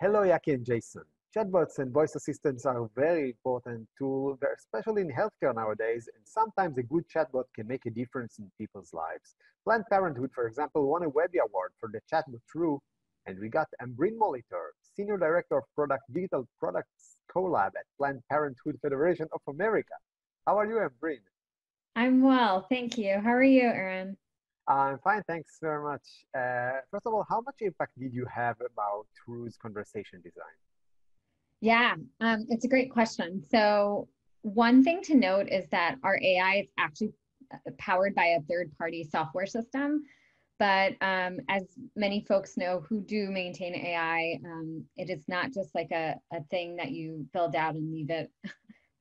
Hello, Yaki and Jason. Chatbots and voice assistants are a very important tool, especially in healthcare nowadays, and sometimes a good chatbot can make a difference in people's lives. Planned Parenthood, for example, won a Webby Award for the chatbot Roo, and we got Ambreen Molitor, Senior Director of Product Digital Products Collab at Planned Parenthood Federation of America. How are you, Ambreen? I'm well, thank you. How are you, Aaron? I'm fine, thanks very much. Uh, first of all, how much impact did you have about Roo's conversation design? Yeah, um, it's a great question. So one thing to note is that our AI is actually uh, powered by a third-party software system. But um, as many folks know who do maintain AI, um, it is not just like a, a thing that you build out and leave it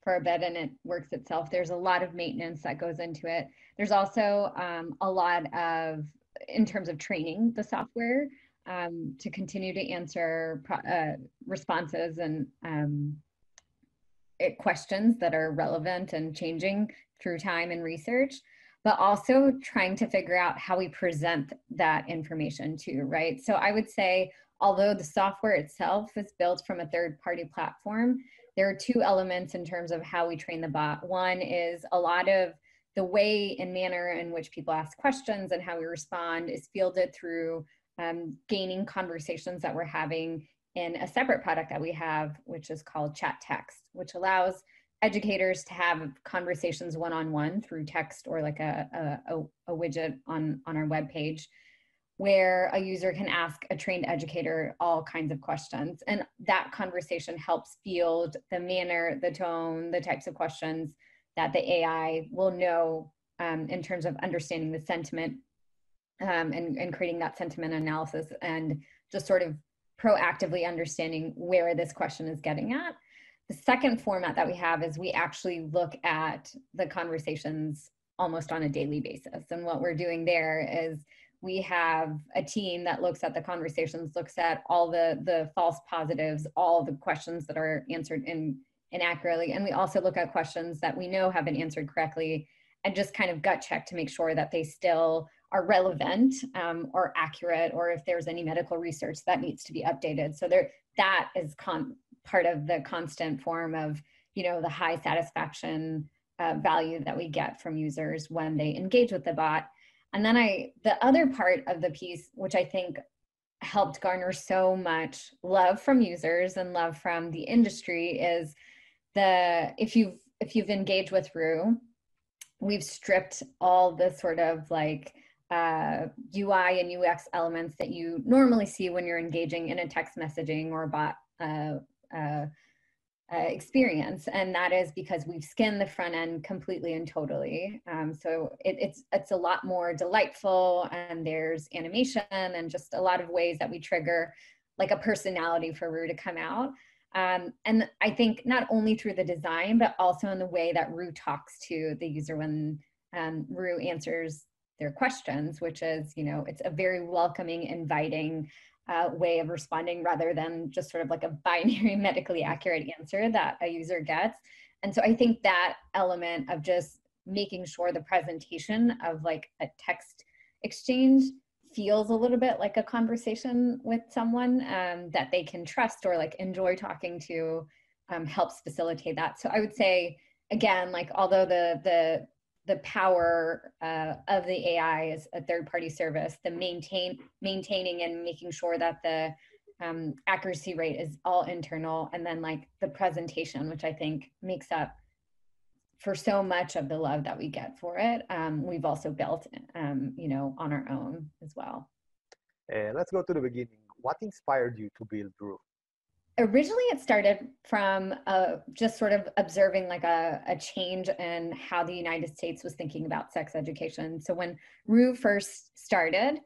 for a bit and it works itself. There's a lot of maintenance that goes into it. There's also um, a lot of, in terms of training the software, um, to continue to answer uh, responses and um, it, questions that are relevant and changing through time and research, but also trying to figure out how we present that information too, right? So I would say, although the software itself is built from a third party platform, there are two elements in terms of how we train the bot. One is a lot of the way and manner in which people ask questions and how we respond is fielded through um, gaining conversations that we're having in a separate product that we have, which is called Chat Text, which allows educators to have conversations one-on-one through text or like a, a, a widget on, on our web page where a user can ask a trained educator all kinds of questions. And that conversation helps field the manner, the tone, the types of questions that the AI will know um, in terms of understanding the sentiment um, and, and creating that sentiment analysis and just sort of proactively understanding where this question is getting at. The second format that we have is we actually look at the conversations almost on a daily basis. And what we're doing there is we have a team that looks at the conversations, looks at all the, the false positives, all the questions that are answered in, inaccurately. And we also look at questions that we know have been answered correctly and just kind of gut check to make sure that they still are relevant um, or accurate or if there's any medical research that needs to be updated so there that is con- part of the constant form of you know the high satisfaction uh, value that we get from users when they engage with the bot and then i the other part of the piece which i think helped garner so much love from users and love from the industry is the if you've if you've engaged with Roo, we've stripped all the sort of like uh, UI and UX elements that you normally see when you're engaging in a text messaging or bot uh, uh, uh, experience, and that is because we've skinned the front end completely and totally. Um, so it, it's it's a lot more delightful, and there's animation and just a lot of ways that we trigger like a personality for Roo to come out. Um, and I think not only through the design, but also in the way that Roo talks to the user when um, Roo answers their questions, which is, you know, it's a very welcoming, inviting uh, way of responding rather than just sort of like a binary medically accurate answer that a user gets. And so I think that element of just making sure the presentation of like a text exchange feels a little bit like a conversation with someone um, that they can trust or like enjoy talking to um, helps facilitate that. So I would say again, like although the the the power uh, of the AI as a third party service, the maintain maintaining and making sure that the um, accuracy rate is all internal, and then like the presentation, which I think makes up for so much of the love that we get for it. Um, we've also built, um, you know, on our own as well. Uh, let's go to the beginning. What inspired you to build Roo? Originally it started from uh, just sort of observing like a, a, change in how the united states was thinking about sex education. So when Roo first started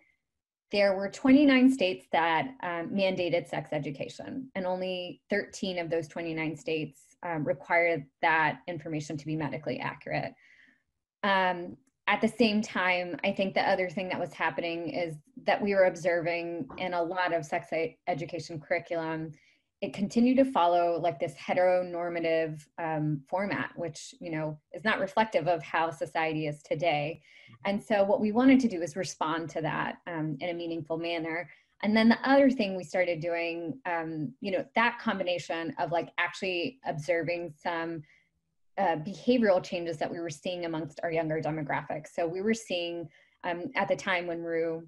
there were 29 states that um, mandated sex education and only 13 of those 29 states um, required that information to be medically accurate. Um, at the same time i think the other thing that was happening is that we were observing in a lot of sex education curriculum it continued to follow like this heteronormative um, format, which you know is not reflective of how society is today. And so, what we wanted to do is respond to that um, in a meaningful manner. And then the other thing we started doing, um, you know, that combination of like actually observing some uh, behavioral changes that we were seeing amongst our younger demographics. So we were seeing um, at the time when Roo,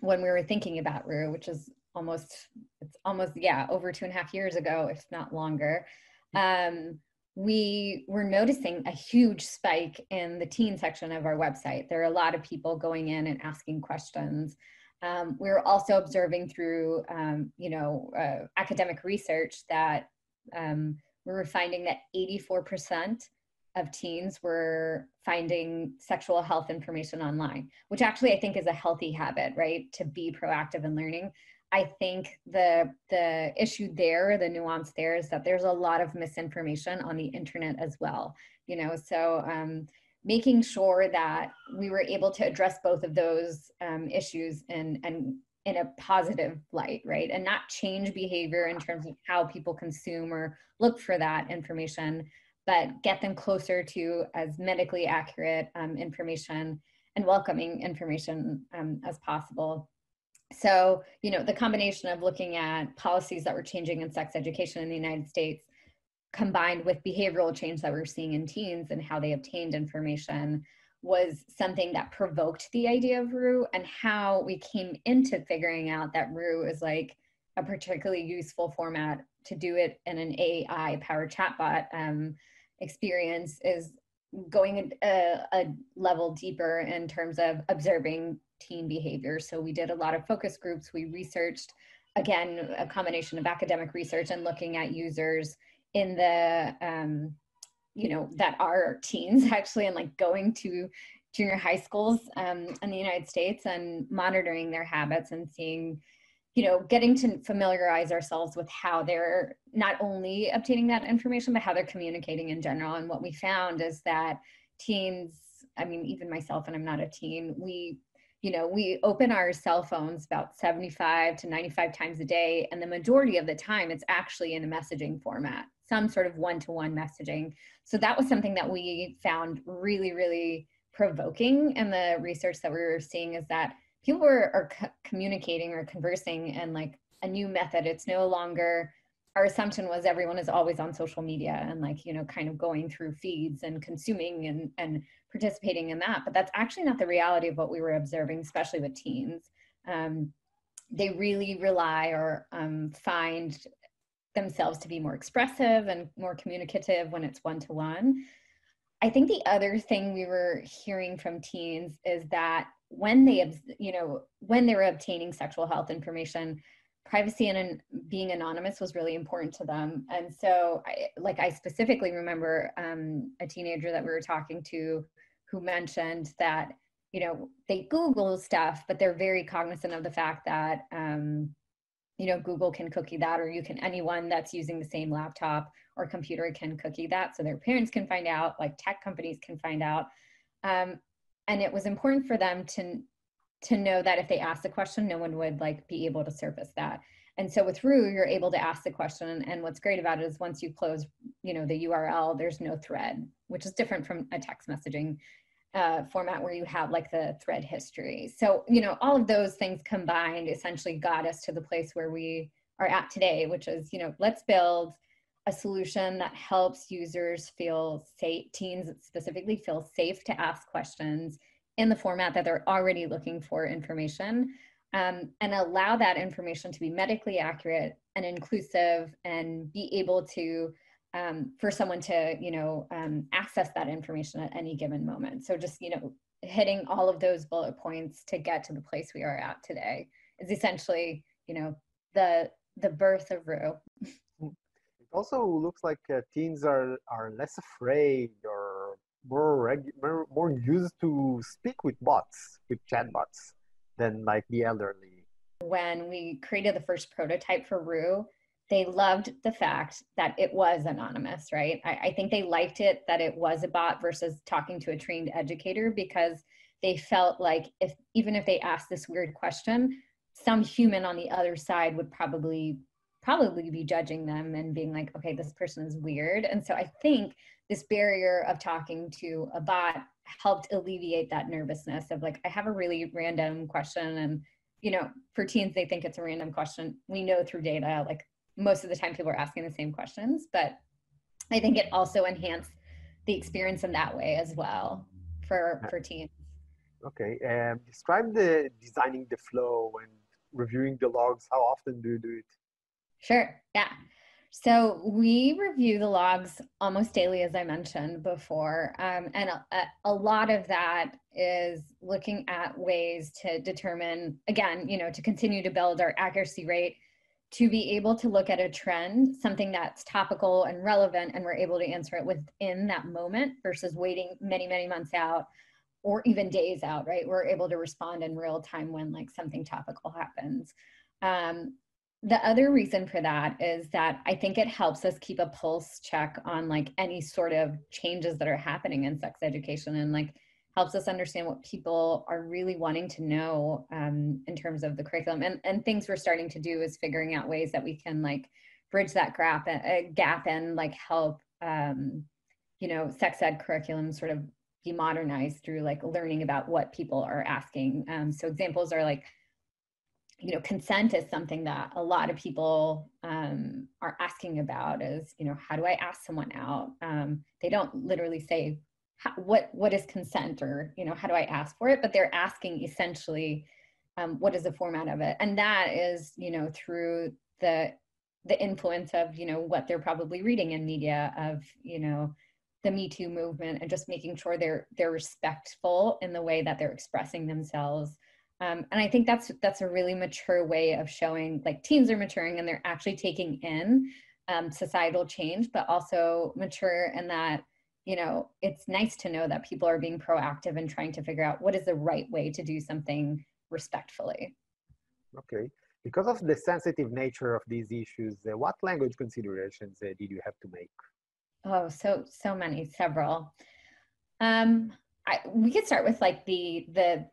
when we were thinking about Roo, which is almost, it's almost, yeah, over two and a half years ago, if not longer. Um, we were noticing a huge spike in the teen section of our website. There are a lot of people going in and asking questions. Um, we were also observing through, um, you know, uh, academic research that um, we were finding that 84% of teens were finding sexual health information online, which actually I think is a healthy habit, right? To be proactive in learning. I think the the issue there, the nuance there is that there's a lot of misinformation on the internet as well. You know, so um, making sure that we were able to address both of those um, issues and and in a positive light, right? And not change behavior in terms of how people consume or look for that information, but get them closer to as medically accurate um, information and welcoming information um, as possible. So, you know, the combination of looking at policies that were changing in sex education in the United States combined with behavioral change that we're seeing in teens and how they obtained information was something that provoked the idea of Roo and how we came into figuring out that Roo is like a particularly useful format to do it in an AI powered chatbot um, experience is going a, a, level deeper in terms of observing teen behavior. So we did a lot of focus groups. We researched, again, a combination of academic research and looking at users in the um, you know that are teens actually and like going to junior high schools um, in the united states and monitoring their habits and seeing you know getting to familiarize ourselves with how they're not only obtaining that information but how they're communicating in general and what we found is that teens i mean even myself and i'm not a teen we you know we open our cell phones about 75 to 95 times a day and the majority of the time it's actually in a messaging format some sort of one-to-one messaging. So that was something that we found really, really provoking in the research that we were seeing is that people were are co- communicating or conversing in like a new method. It's no longer our assumption was everyone is always on social media and like you know kind of going through feeds and consuming and and participating in that but that's actually not the reality of what we were observing especially with teens um, they really rely or um, find themselves to be more expressive and more communicative when it's one to one. I think the other thing we were hearing from teens is that when they, you know, when they were obtaining sexual health information, privacy and being anonymous was really important to them. And so, I, like, I specifically remember um, a teenager that we were talking to who mentioned that, you know, they Google stuff, but they're very cognizant of the fact that, um, you know google can cookie that or you can anyone that's using the same laptop or computer can cookie that so their parents can find out like tech companies can find out um, and it was important for them to to know that if they ask the question no one would like be able to surface that and so with Roo, you're able to ask the question. And what's great about it is once you close, you know, the URL, there's no thread, which is different from a text messaging uh, format where you have like the thread history. So, you know, all of those things combined essentially got us to the place where we are at today, which is, you know, let's build a solution that helps users feel safe, teens specifically feel safe to ask questions in the format that they're already looking for information um, and allow that information to be medically accurate and inclusive and be able to um, for someone to you know um, access that information at any given moment so just you know hitting all of those bullet points to get to the place we are at today is essentially you know the the birth of Roo. It also looks like uh, teens are are less afraid or more, regu- more used to speak with bots, with chatbots, than like the elderly. When we created the first prototype for Roo, they loved the fact that it was anonymous, right? I, I, think they liked it that it was a bot versus talking to a trained educator because they felt like if even if they asked this weird question, some human on the other side would probably probably be judging them and being like, okay, this person is weird. And so I think this barrier of talking to a bot helped alleviate that nervousness of like, I have a really random question and you know, for teens, they think it's a random question. We know through data, like most of the time people are asking the same questions, but I think it also enhanced the experience in that way as well for, for teens. Okay, um, describe the designing the flow and reviewing the logs. How often do you do it? Sure, yeah. So we review the logs almost daily, as I mentioned before. Um, and a, a, lot of that is looking at ways to determine, again, you know, to continue to build our accuracy rate, to be able to look at a trend, something that's topical and relevant, and we're able to answer it within that moment versus waiting many, many months out or even days out, right? We're able to respond in real time when like something topical happens. Um, the other reason for that is that I think it helps us keep a pulse check on like any sort of changes that are happening in sex education and like helps us understand what people are really wanting to know um, in terms of the curriculum. And, and things we're starting to do is figuring out ways that we can like bridge that gap, uh, gap and like help um, you know sex ed curriculum sort of be modernized through like learning about what people are asking. Um, so examples are like you know consent is something that a lot of people um, are asking about is you know how do i ask someone out? Um, they don't literally say what what is consent? or you know how do i ask for it? But they're asking essentially um, what is the format of it? And that is you know through the the influence of you know what they're probably reading in media of you know the me too movement and just making sure they're they're respectful in the way that they're expressing themselves um, and I think that's that's a really mature way of showing like teens are maturing and they're actually taking in um, societal change, but also mature in that you know it's nice to know that people are being proactive and trying to figure out what is the right way to do something respectfully. Okay, because of the sensitive nature of these issues, uh, what language considerations uh, did you have to make? Oh, so so many, several. Um, I, we could start with like the the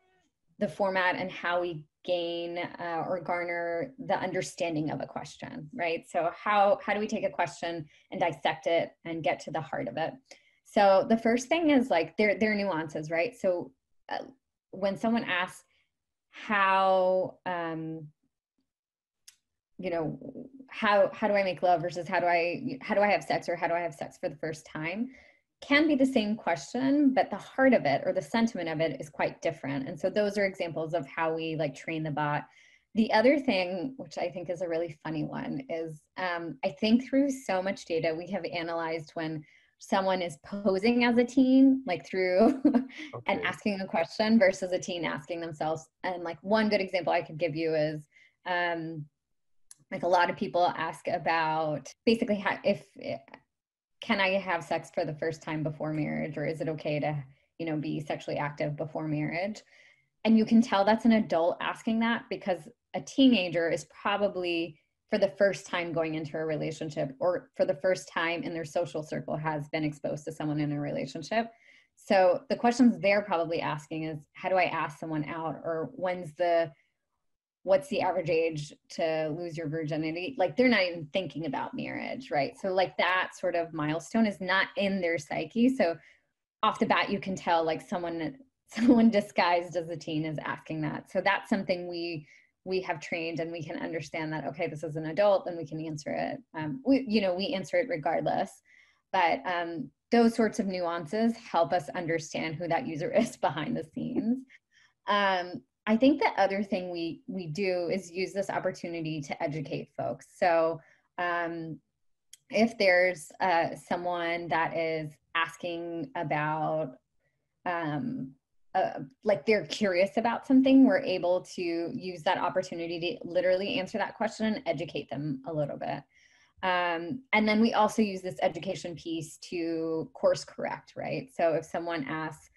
the format and how we gain uh, or garner the understanding of a question right? So how how do we take a question and dissect it and get to the heart of it? So the first thing is like there there are nuances right? So uh, when someone asks how um you know how how do i make love versus how do i how do i have sex or how do i have sex for the first time can be the same question, but the heart of it or the sentiment of it is quite different. And so those are examples of how we like train the bot. The other thing, which I think is a really funny one, is um, I think through so much data we have analyzed when someone is posing as a teen, like through okay. and asking a question versus a teen asking themselves. And like one good example I could give you is um, like a lot of people ask about basically how, if can I have sex for the first time before marriage or is it okay to, you know, be sexually active before marriage? And you can tell that's an adult asking that because a teenager is probably for the first time going into a relationship or for the first time in their social circle has been exposed to someone in a relationship. So the questions they're probably asking is how do I ask someone out or when's the what's the average age to lose your virginity? Like they're not even thinking about marriage right? So like that sort of milestone is not in their psyche. So off the bat you can tell like someone someone disguised as a teen is asking that. So that's something we we have trained and we can understand that okay this is an adult and we can answer it. Um, we you know we answer it regardless. But um, those sorts of nuances help us understand who that user is behind the scenes. Um, I think the other thing we we do is use this opportunity to educate folks. So um, if there's uh, someone that is asking about um, uh, like they're curious about something, we're able to use that opportunity to literally answer that question and educate them a little bit. Um, and then we also use this education piece to course correct, right? So if someone asks,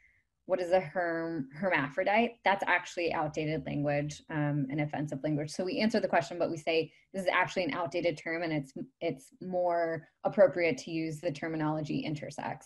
what is a herm hermaphrodite? That's actually outdated language um, and offensive language. So we answer the question but we say this is actually an outdated term and it's it's more appropriate to use the terminology intersex.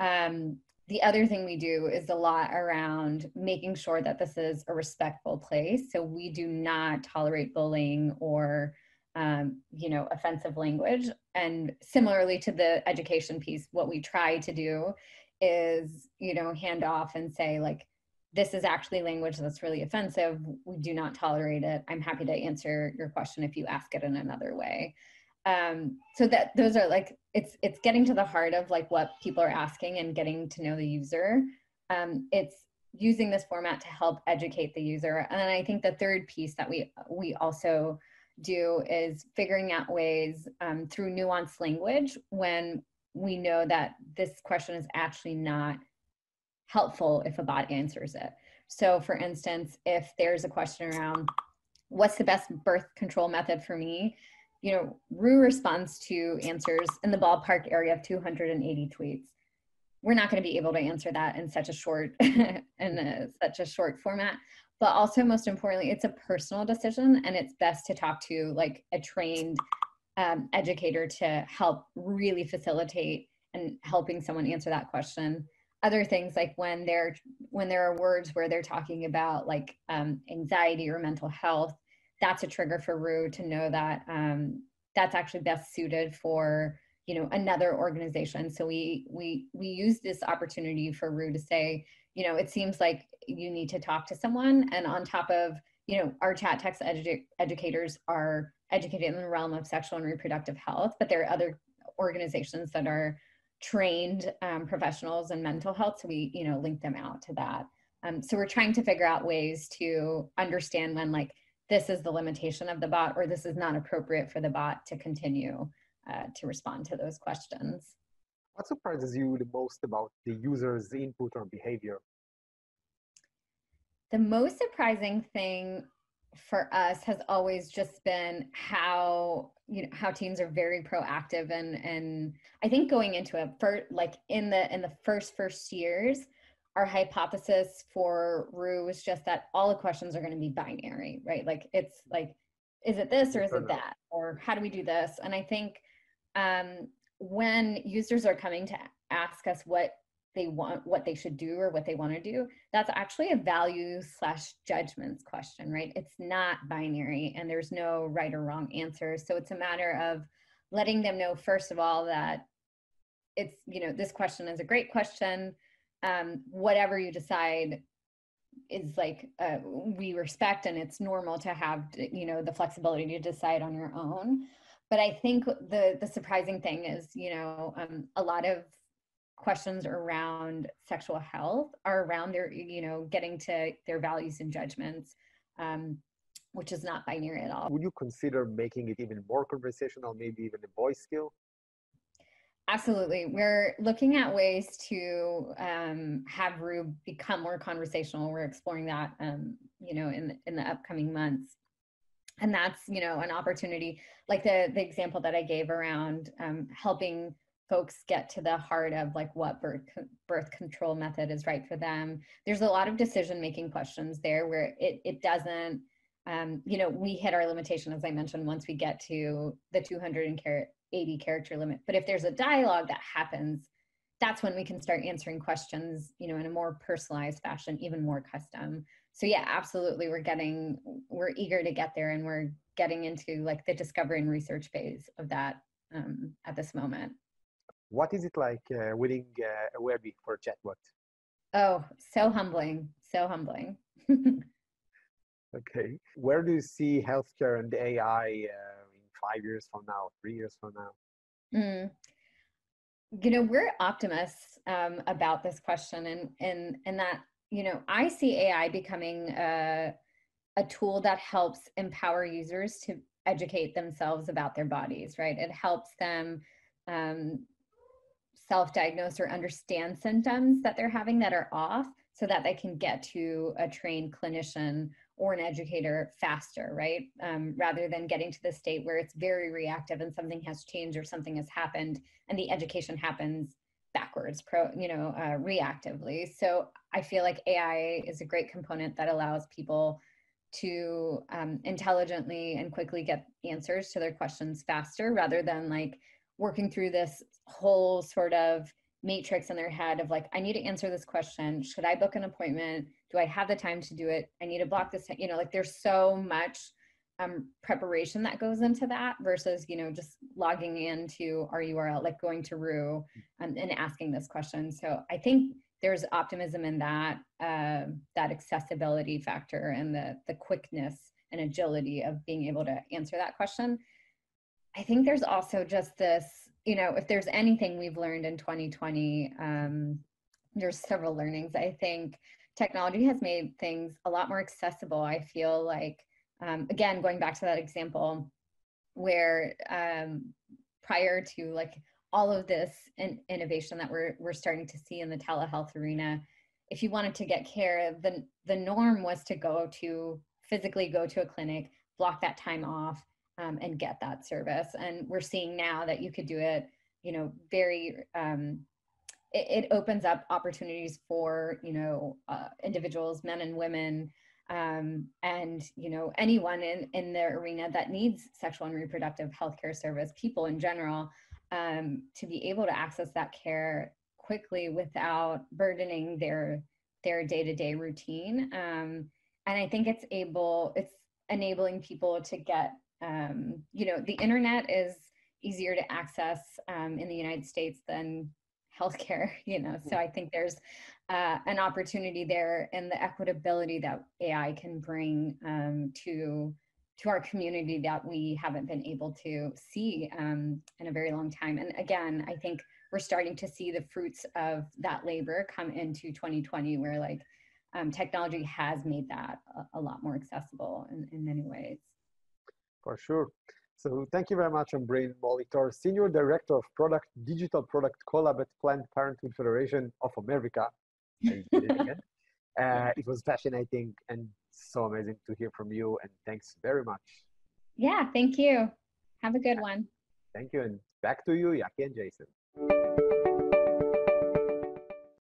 Um, the other thing we do is a lot around making sure that this is a respectful place. So we do not tolerate bullying or um, you know offensive language. And similarly to the education piece what we try to do is you know hand off and say like this is actually language that's really offensive. We do not tolerate it. I'm happy to answer your question if you ask it in another way. Um, so that those are like it's it's getting to the heart of like what people are asking and getting to know the user. Um, it's using this format to help educate the user. And I think the third piece that we we also do is figuring out ways um, through nuanced language when we know that this question is actually not helpful if a bot answers it. So for instance, if there's a question around what's the best birth control method for me, you know, Roo responds to answers in the ballpark area of 280 tweets. We're not going to be able to answer that in such a short in a, such a short format. But also, most importantly, it's a personal decision, and it's best to talk to like a trained um, educator to help really facilitate and helping someone answer that question. Other things like when they're when there are words where they're talking about like um, anxiety or mental health that's a trigger for Roo to know that um, that's actually best suited for you know another organization. So we we we use this opportunity for Roo to say you know it seems like you need to talk to someone. And on top of you know our chat text edu- educators are educated in the realm of sexual and reproductive health but there are other organizations that are trained um, professionals in mental health so we you know link them out to that. Um, so we're trying to figure out ways to understand when like this is the limitation of the bot or this is not appropriate for the bot to continue uh, to respond to those questions. What surprises you the most about the user's input or behavior the most surprising thing for us has always just been how you know how teams are very proactive and and i think going into it for like in the in the first first years our hypothesis for Roo was just that all the questions are going to be binary right? Like it's like is it this or is it that? Or how do we do this? And i think um when users are coming to ask us what they want what they should do or what they want to do that's actually a value slash judgments question right? It's not binary and there's no right or wrong answer. So it's a matter of letting them know first of all that it's you know this question is a great question. Um, whatever you decide is like uh, we respect and it's normal to have you know the flexibility to decide on your own. But i think the the surprising thing is you know um, a lot of questions around sexual health are around their you know getting to their values and judgments um, which is not binary at all. Would you consider making it even more conversational maybe even a voice skill? Absolutely. We're looking at ways to um, have Roo become more conversational. We're exploring that um, you know in in the upcoming months. And that's you know an opportunity like the the example that i gave around um, helping folks get to the heart of like what birth birth control method is right for them. There's a lot of decision making questions there where it it doesn't um, you know we hit our limitation as i mentioned once we get to the 280 character limit. But if there's a dialogue that happens that's when we can start answering questions you know in a more personalized fashion even more custom. So yeah absolutely we're getting we're eager to get there and we're getting into like the discovery and research phase of that um, at this moment what is it like uh, winning uh, a Webby for chatbot? Oh, so humbling, so humbling. okay. Where do you see healthcare and AI uh, in five years from now, three years from now? Mm. You know, we're optimists um, about this question, and and and that you know, I see AI becoming a a tool that helps empower users to educate themselves about their bodies. Right? It helps them um, self-diagnose or understand symptoms that they're having that are off so that they can get to a trained clinician or an educator faster, right? Um, rather than getting to the state where it's very reactive and something has changed or something has happened and the education happens backwards, pro, you know, uh, reactively. So I feel like AI is a great component that allows people to um, intelligently and quickly get answers to their questions faster rather than like working through this whole sort of matrix in their head of like, I need to answer this question. Should I book an appointment? Do I have the time to do it? I need to block this. You know, like there's so much um, preparation that goes into that versus, you know, just logging into our URL, like going to Roo and, and asking this question. So I think there's optimism in that uh, that accessibility factor and the the quickness and agility of being able to answer that question. I think there's also just this, you know, if there's anything we've learned in 2020, um, there's several learnings. I think technology has made things a lot more accessible. I feel like, um, again, going back to that example where um, prior to like all of this in, innovation that we're, we're starting to see in the telehealth arena, if you wanted to get care, the, the norm was to go to physically go to a clinic, block that time off, um, and get that service. And we're seeing now that you could do it, you know, very, um, it, it, opens up opportunities for, you know, uh, individuals, men and women, um, and, you know, anyone in, in their arena that needs sexual and reproductive health care service, people in general, um, to be able to access that care quickly without burdening their their day-to-day routine um, and i think it's able it's enabling people to get um, you know the internet is easier to access um, in the united states than healthcare you know so i think there's uh, an opportunity there and the equitability that ai can bring um, to to our community that we haven't been able to see um, in a very long time and again i think we're starting to see the fruits of that labor come into 2020 where like um, technology has made that a, a lot more accessible in, in many ways. For sure. So thank you very much, Ambreen Molitor, Senior Director of Product Digital Product Collab at Planned Parenthood Federation of America. uh, it was fascinating and so amazing to hear from you, and thanks very much. Yeah, thank you. Have a good one. Thank you, and back to you, Yaki and Jason.